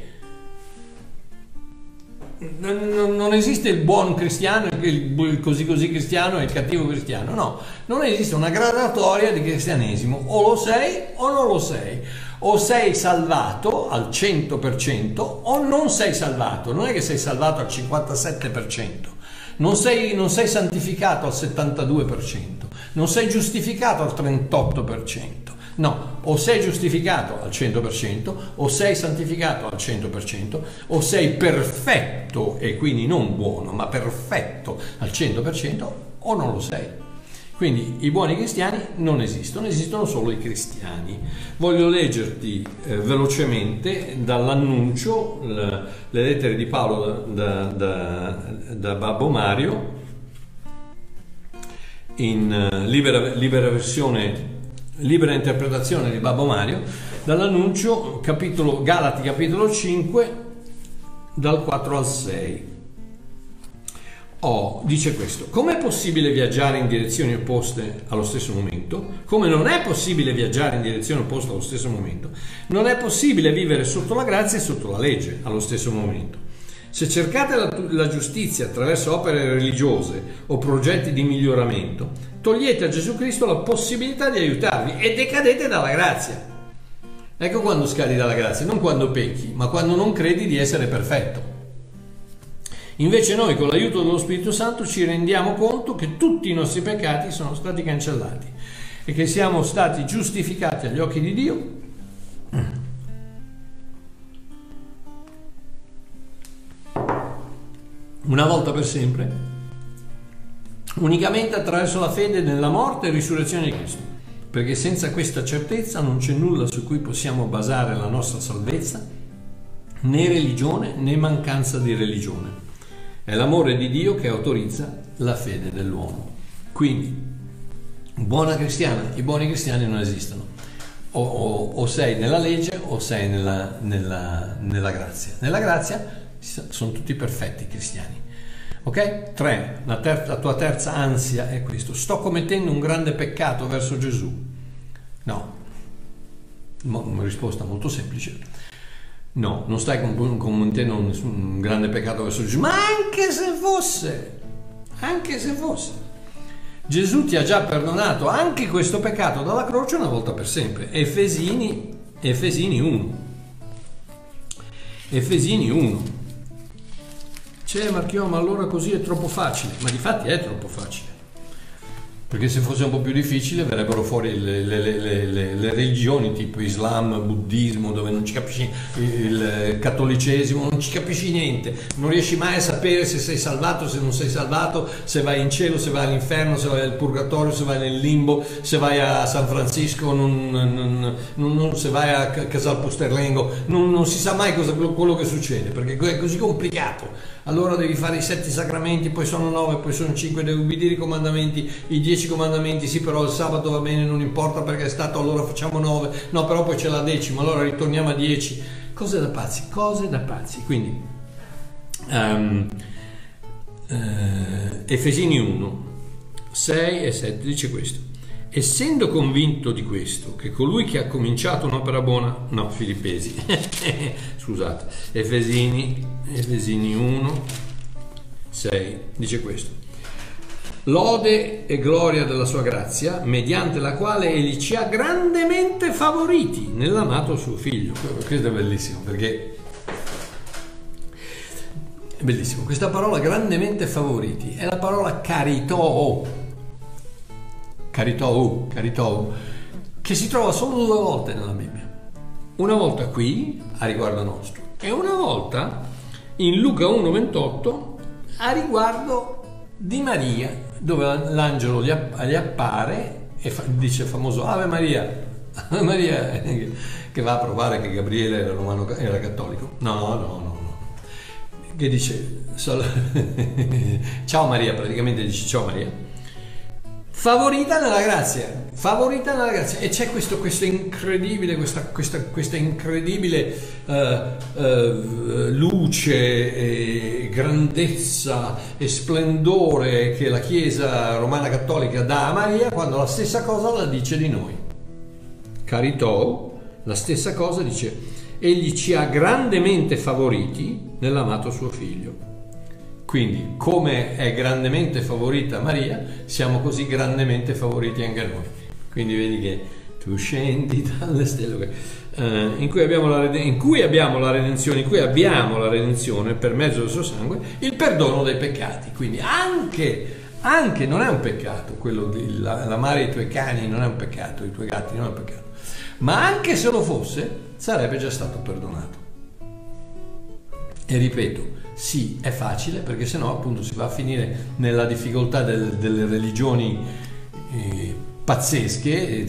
non esiste il buon cristiano, il così così cristiano e il cattivo cristiano, no, non esiste una gradatoria di cristianesimo, o lo sei o non lo sei, o sei salvato al 100% o non sei salvato, non è che sei salvato al 57%, non sei, non sei santificato al 72%, non sei giustificato al 38%. No, o sei giustificato al 100%, o sei santificato al 100%, o sei perfetto e quindi non buono, ma perfetto al 100%, o non lo sei. Quindi i buoni cristiani non esistono, esistono solo i cristiani. Voglio leggerti eh, velocemente dall'annuncio, le, le lettere di Paolo da, da, da Babbo Mario, in uh, libera, libera versione libera interpretazione di Babbo Mario, dall'annuncio capitolo, Galati capitolo 5 dal 4 al 6. Oh, dice questo, com'è possibile viaggiare in direzioni opposte allo stesso momento? Come non è possibile viaggiare in direzione opposta allo stesso momento? Non è possibile vivere sotto la grazia e sotto la legge allo stesso momento. Se cercate la, la, giustizia attraverso opere religiose o progetti di miglioramento, togliete a Gesù Cristo la possibilità di aiutarvi e decadete dalla grazia. Ecco quando scadi dalla grazia, non quando pecchi, ma quando non credi di essere perfetto. Invece noi con l'aiuto dello Spirito Santo ci rendiamo conto che tutti i nostri peccati sono stati cancellati e che siamo stati giustificati agli occhi di Dio una volta per sempre, unicamente attraverso la fede nella morte e risurrezione di Cristo, perché senza questa certezza non c'è nulla su cui possiamo basare la nostra salvezza, né religione né mancanza di religione. È l'amore di Dio che autorizza la fede dell'uomo. Quindi, buona cristiana, i buoni cristiani non esistono. O, o, o sei nella legge o sei nella, nella, nella grazia. Nella grazia sono tutti perfetti cristiani. Ok? 3. La, la, tua terza ansia è questo. Sto commettendo un grande peccato verso Gesù. No. Una risposta molto semplice. No, non stai commettendo un, un grande peccato verso Gesù, ma anche se fosse, anche se fosse. Gesù ti ha già perdonato anche questo peccato dalla croce una volta per sempre. Efesini, Efesini 1. Efesini 1. C'è Marchio, ma allora così è troppo facile, ma di fatti è troppo facile. perché se fosse un po' più difficile verrebbero fuori le, le, le, le, religioni tipo Islam, Buddismo, dove non ci capisci il cattolicesimo, non ci capisci niente, non riesci mai a sapere se sei salvato, se non sei salvato, se vai in cielo, se vai all'inferno, se vai al purgatorio, se vai nel limbo, se vai a San Francisco, non, non, non, se vai a Casal Pusterlengo, non, si sa mai cosa, quello che succede, perché è così complicato allora devi fare i sette sacramenti, poi sono nove, poi sono cinque, devi ubbidire i comandamenti, i dieci comandamenti, sì però il sabato va bene, non importa perché è stato, allora facciamo nove, no però poi c'è la decima, allora ritorniamo a dieci, cose da pazzi, cose da pazzi, quindi um, uh, Efesini 1, 6 e 7 dice questo. Essendo convinto di questo, che colui che ha cominciato un'opera buona, no, Filippesi, scusate, Efesini, Efesini 1, 6, dice questo. Lode e gloria della sua grazia, mediante la quale egli ci ha grandemente favoriti nell'amato suo figlio. Questo è bellissimo perché è bellissimo. Questa parola grandemente favoriti è la parola caritò caritou, caritou, che si trova solo due volte nella Bibbia. Una volta qui, a riguardo nostro, e una volta in Luca 1,28 a riguardo di Maria, dove l'angelo gli, appare e dice il famoso Ave Maria, Ave Maria, che va a provare che Gabriele era, romano, era cattolico. No, no, no, no. Che dice, ciao Maria, praticamente dice ciao Maria favorita nella grazia, favorita nella grazia e c'è questo, questo incredibile, questa, questa, questa incredibile uh, uh, luce e grandezza e splendore che la Chiesa romana cattolica dà a Maria quando la stessa cosa la dice di noi. Caritò, la stessa cosa dice, egli ci ha grandemente favoriti nell'amato suo figlio. Quindi, come è grandemente favorita Maria, siamo così grandemente favoriti anche noi. Quindi vedi che tu scendi dalle stelle, eh, in, cui la, in, cui abbiamo la redenzione, in cui abbiamo la redenzione per mezzo del suo sangue, il perdono dei peccati. Quindi anche, anche non è un peccato, quello di l'amare i tuoi cani non è un peccato, i tuoi gatti non è un peccato, ma anche se lo fosse, sarebbe già stato perdonato. E ripeto, sì, è facile perché sennò appunto si va a finire nella difficoltà del, delle religioni eh, pazzesche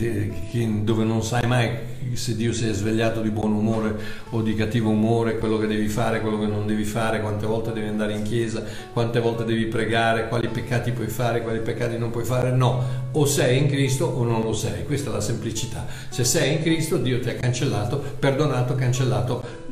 eh, dove non sai mai se Dio si è svegliato di buon umore o di cattivo umore, quello che devi fare, quello che non devi fare, quante volte devi andare in chiesa, quante volte devi pregare, quali peccati puoi fare, quali peccati non puoi fare. No, o sei in Cristo o non lo sei. Questa è la semplicità. Se sei in Cristo, Dio ti ha cancellato, perdonato, cancellato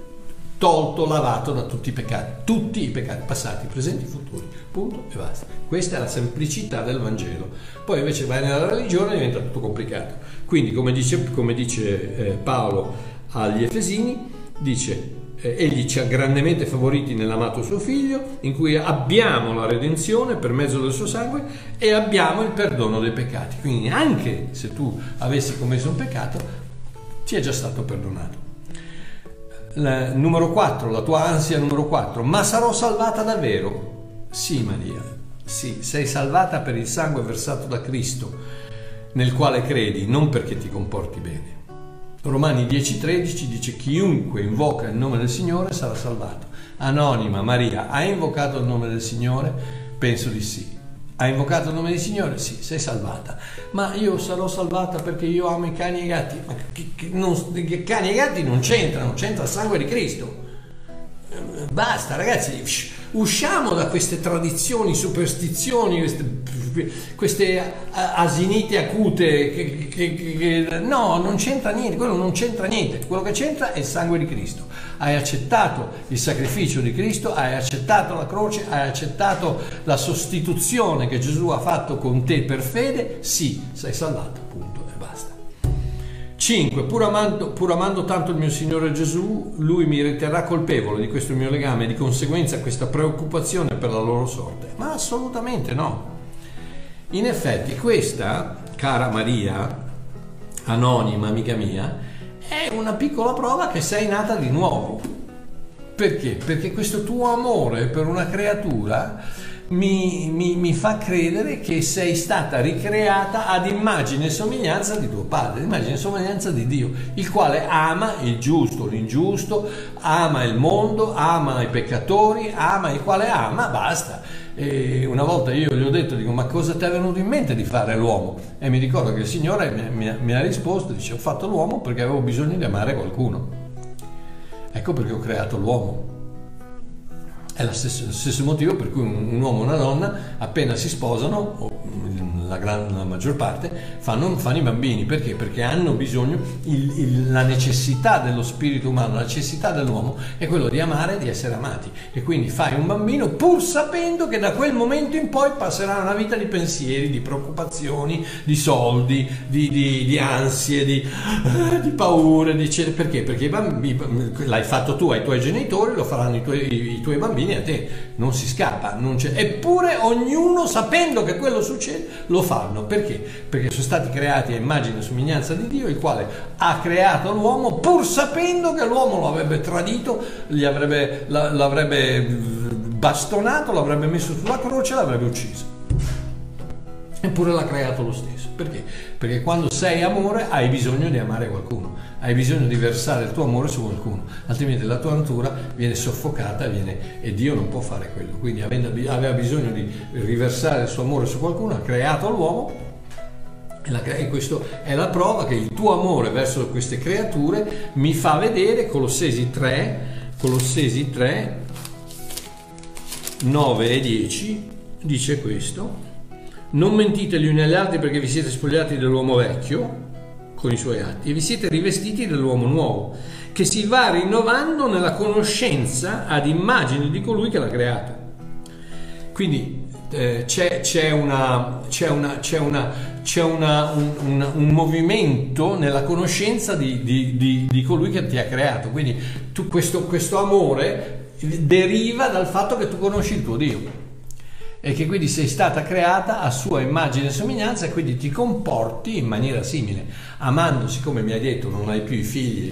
tolto, lavato da tutti i peccati, tutti i peccati passati, presenti, futuri, punto e basta. Questa è la semplicità del Vangelo. Poi invece vai nella religione e diventa tutto complicato. Quindi, come dice, come dice eh, Paolo agli Efesini, dice eh, egli ci ha grandemente favoriti nell'amato suo figlio, in cui abbiamo la redenzione per mezzo del suo sangue e abbiamo il perdono dei peccati. Quindi anche se tu avessi commesso un peccato, ti è già stato perdonato numero 4, la tua ansia numero 4, ma sarò salvata davvero? Sì Maria, sì, sei salvata per il sangue versato da Cristo, nel quale credi, non perché ti comporti bene. Romani 10:13 dice chiunque invoca il nome del Signore sarà salvato. Anonima Maria, hai invocato il nome del Signore? Penso di sì. Hai invocato il nome del Signore? Sì, sei salvata. Ma io sarò salvata perché io amo i cani e i gatti. Ma che, che, non, che cani e gatti non c'entrano, c'entra il sangue di Cristo. Basta, ragazzi usciamo da queste tradizioni, superstizioni, queste, queste asinite acute. Che, no, non c'entra niente, quello non c'entra niente. Quello che c'entra è il sangue di Cristo. Hai accettato il sacrificio di Cristo, hai accettato la croce, hai accettato la sostituzione che Gesù ha fatto con te per fede, sì, sei salvato. 5. Pur pur amando, tanto il mio Signore Gesù, lui mi riterrà colpevole di questo mio legame e di conseguenza questa preoccupazione per la loro sorte? Ma assolutamente no. In effetti questa, cara Maria, anonima amica mia, è una piccola prova che sei nata di nuovo. Perché? Perché questo tuo amore per una creatura mi, mi, mi, fa credere che sei stata ricreata ad immagine e somiglianza di tuo padre, immagine e somiglianza di Dio, il quale ama il giusto, l'ingiusto, ama il mondo, ama i peccatori, ama il quale ama, basta. E una volta io gli ho detto, dico, ma cosa ti è venuto in mente di fare l'uomo? E mi ricordo che il Signore mi, mi, mi ha risposto, dice, ho fatto l'uomo perché avevo bisogno di amare qualcuno. Ecco perché ho creato l'uomo. È lo stesso, lo stesso, motivo per cui un, un, uomo e una donna appena si sposano, o la, gran, la maggior parte, fanno, fanno, i bambini. Perché? Perché hanno bisogno, il, il, la necessità dello spirito umano, la necessità dell'uomo è quello di amare di essere amati. E quindi fai un bambino pur sapendo che da quel momento in poi passerà una vita di pensieri, di preoccupazioni, di soldi, di, di, di ansie, di, di paure. Di, perché? Perché bambini, l'hai fatto tu ai tuoi genitori, lo faranno i tuoi, i tuoi bambini bambini a te non si scappa, non eppure ognuno sapendo che quello succede lo fanno. Perché? Perché sono stati creati a immagine e somiglianza di Dio, il quale ha creato l'uomo pur sapendo che l'uomo lo avrebbe tradito, avrebbe, l'avrebbe bastonato, l'avrebbe messo sulla croce, l'avrebbe ucciso. Eppure l'ha creato lo stesso. Perché? Perché quando sei amore hai bisogno di amare qualcuno, hai bisogno di versare il tuo amore su qualcuno, altrimenti la tua natura viene soffocata viene, e Dio non può fare quello. Quindi aveva bisogno di riversare il suo amore su qualcuno, ha creato l'uomo e questa è la prova che il tuo amore verso queste creature mi fa vedere Colossesi 3, Colossesi 3, 9 e 10 dice questo non mentite gli uni agli altri perché vi siete spogliati dell'uomo vecchio con i suoi atti e vi siete rivestiti dell'uomo nuovo, che si va rinnovando nella conoscenza ad immagine di colui che l'ha creato. Quindi c'è, un, un, movimento nella conoscenza di, di, di, di, colui che ti ha creato. Quindi tu, questo, questo amore deriva dal fatto che tu conosci il tuo Dio e che quindi sei stata creata a sua immagine e somiglianza e quindi ti comporti in maniera simile, amando, siccome mi hai detto non hai più i figli,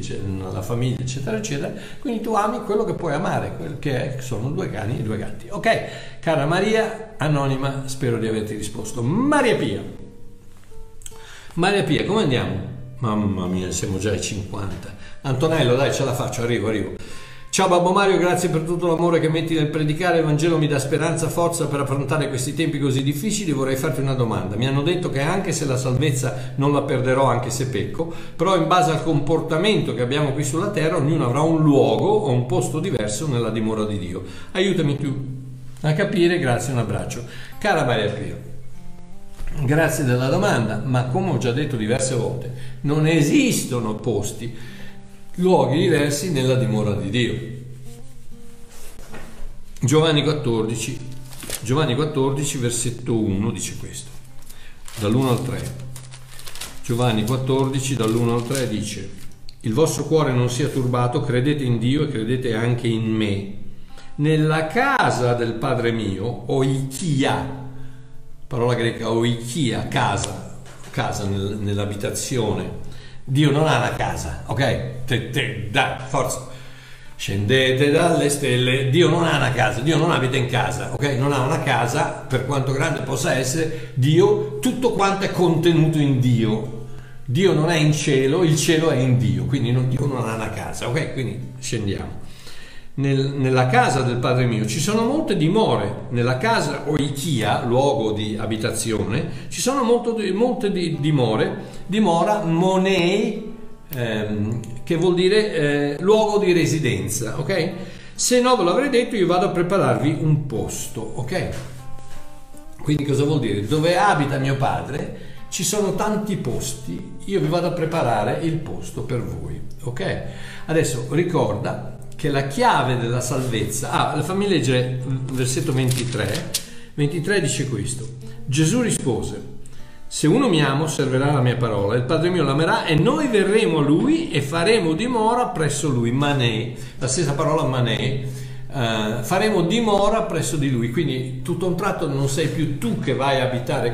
la famiglia, eccetera, eccetera, quindi tu ami quello che puoi amare, che sono due cani e due gatti. Ok, cara Maria, anonima, spero di averti risposto. Maria Pia. Maria Pia, come andiamo? Mamma mia, siamo già ai 50. Antonello, dai, ce la faccio, arrivo, arrivo. Ciao Babbo Mario, grazie per tutto l'amore che metti nel predicare. Il Vangelo mi dà speranza, forza per affrontare questi tempi così difficili. Vorrei farti una domanda. Mi hanno detto che anche se la salvezza non la perderò, anche se pecco, però in base al comportamento che abbiamo qui sulla terra, ognuno avrà un luogo o un posto diverso nella dimora di Dio. Aiutami tu a capire, grazie, un abbraccio. Cara Maria Pio. Grazie della domanda, ma come ho già detto diverse volte, non esistono posti luoghi diversi nella dimora di Dio. Giovanni 14, Giovanni 14 versetto 1 dice questo, dall'1 al 3. Giovanni 14 dall'1 al 3 dice, il vostro cuore non sia turbato, credete in Dio e credete anche in me. Nella casa del Padre mio, oikia, parola greca oikia, casa, casa nel, nell'abitazione, Dio non ha una casa, ok? Te, te, dai, forza. Scendete dalle stelle, Dio non ha una casa, Dio non abita in casa, ok? Non ha una casa, per quanto grande possa essere, Dio, tutto quanto è contenuto in Dio. Dio non è in cielo, il cielo è in Dio, quindi non, Dio non ha una casa, ok? Quindi scendiamo nel, nella casa del Padre mio ci sono molte dimore, nella casa o luogo di abitazione, ci sono molto, molte di, dimore, dimora monei, ehm, che vuol dire eh, luogo di residenza, ok? Se no ve l'avrei detto io vado a prepararvi un posto, ok? Quindi cosa vuol dire? Dove abita mio padre ci sono tanti posti, io vi vado a preparare il posto per voi, ok? Adesso ricorda che la chiave della salvezza... Ah, fammi leggere versetto 23. 23 dice questo. Gesù rispose, se uno mi ama osserverà la mia parola, il Padre mio l'amerà e noi verremo a lui e faremo dimora presso lui. Manè, la stessa parola manè, uh, faremo dimora presso di lui. Quindi tutto un tratto non sei più tu che vai a abitare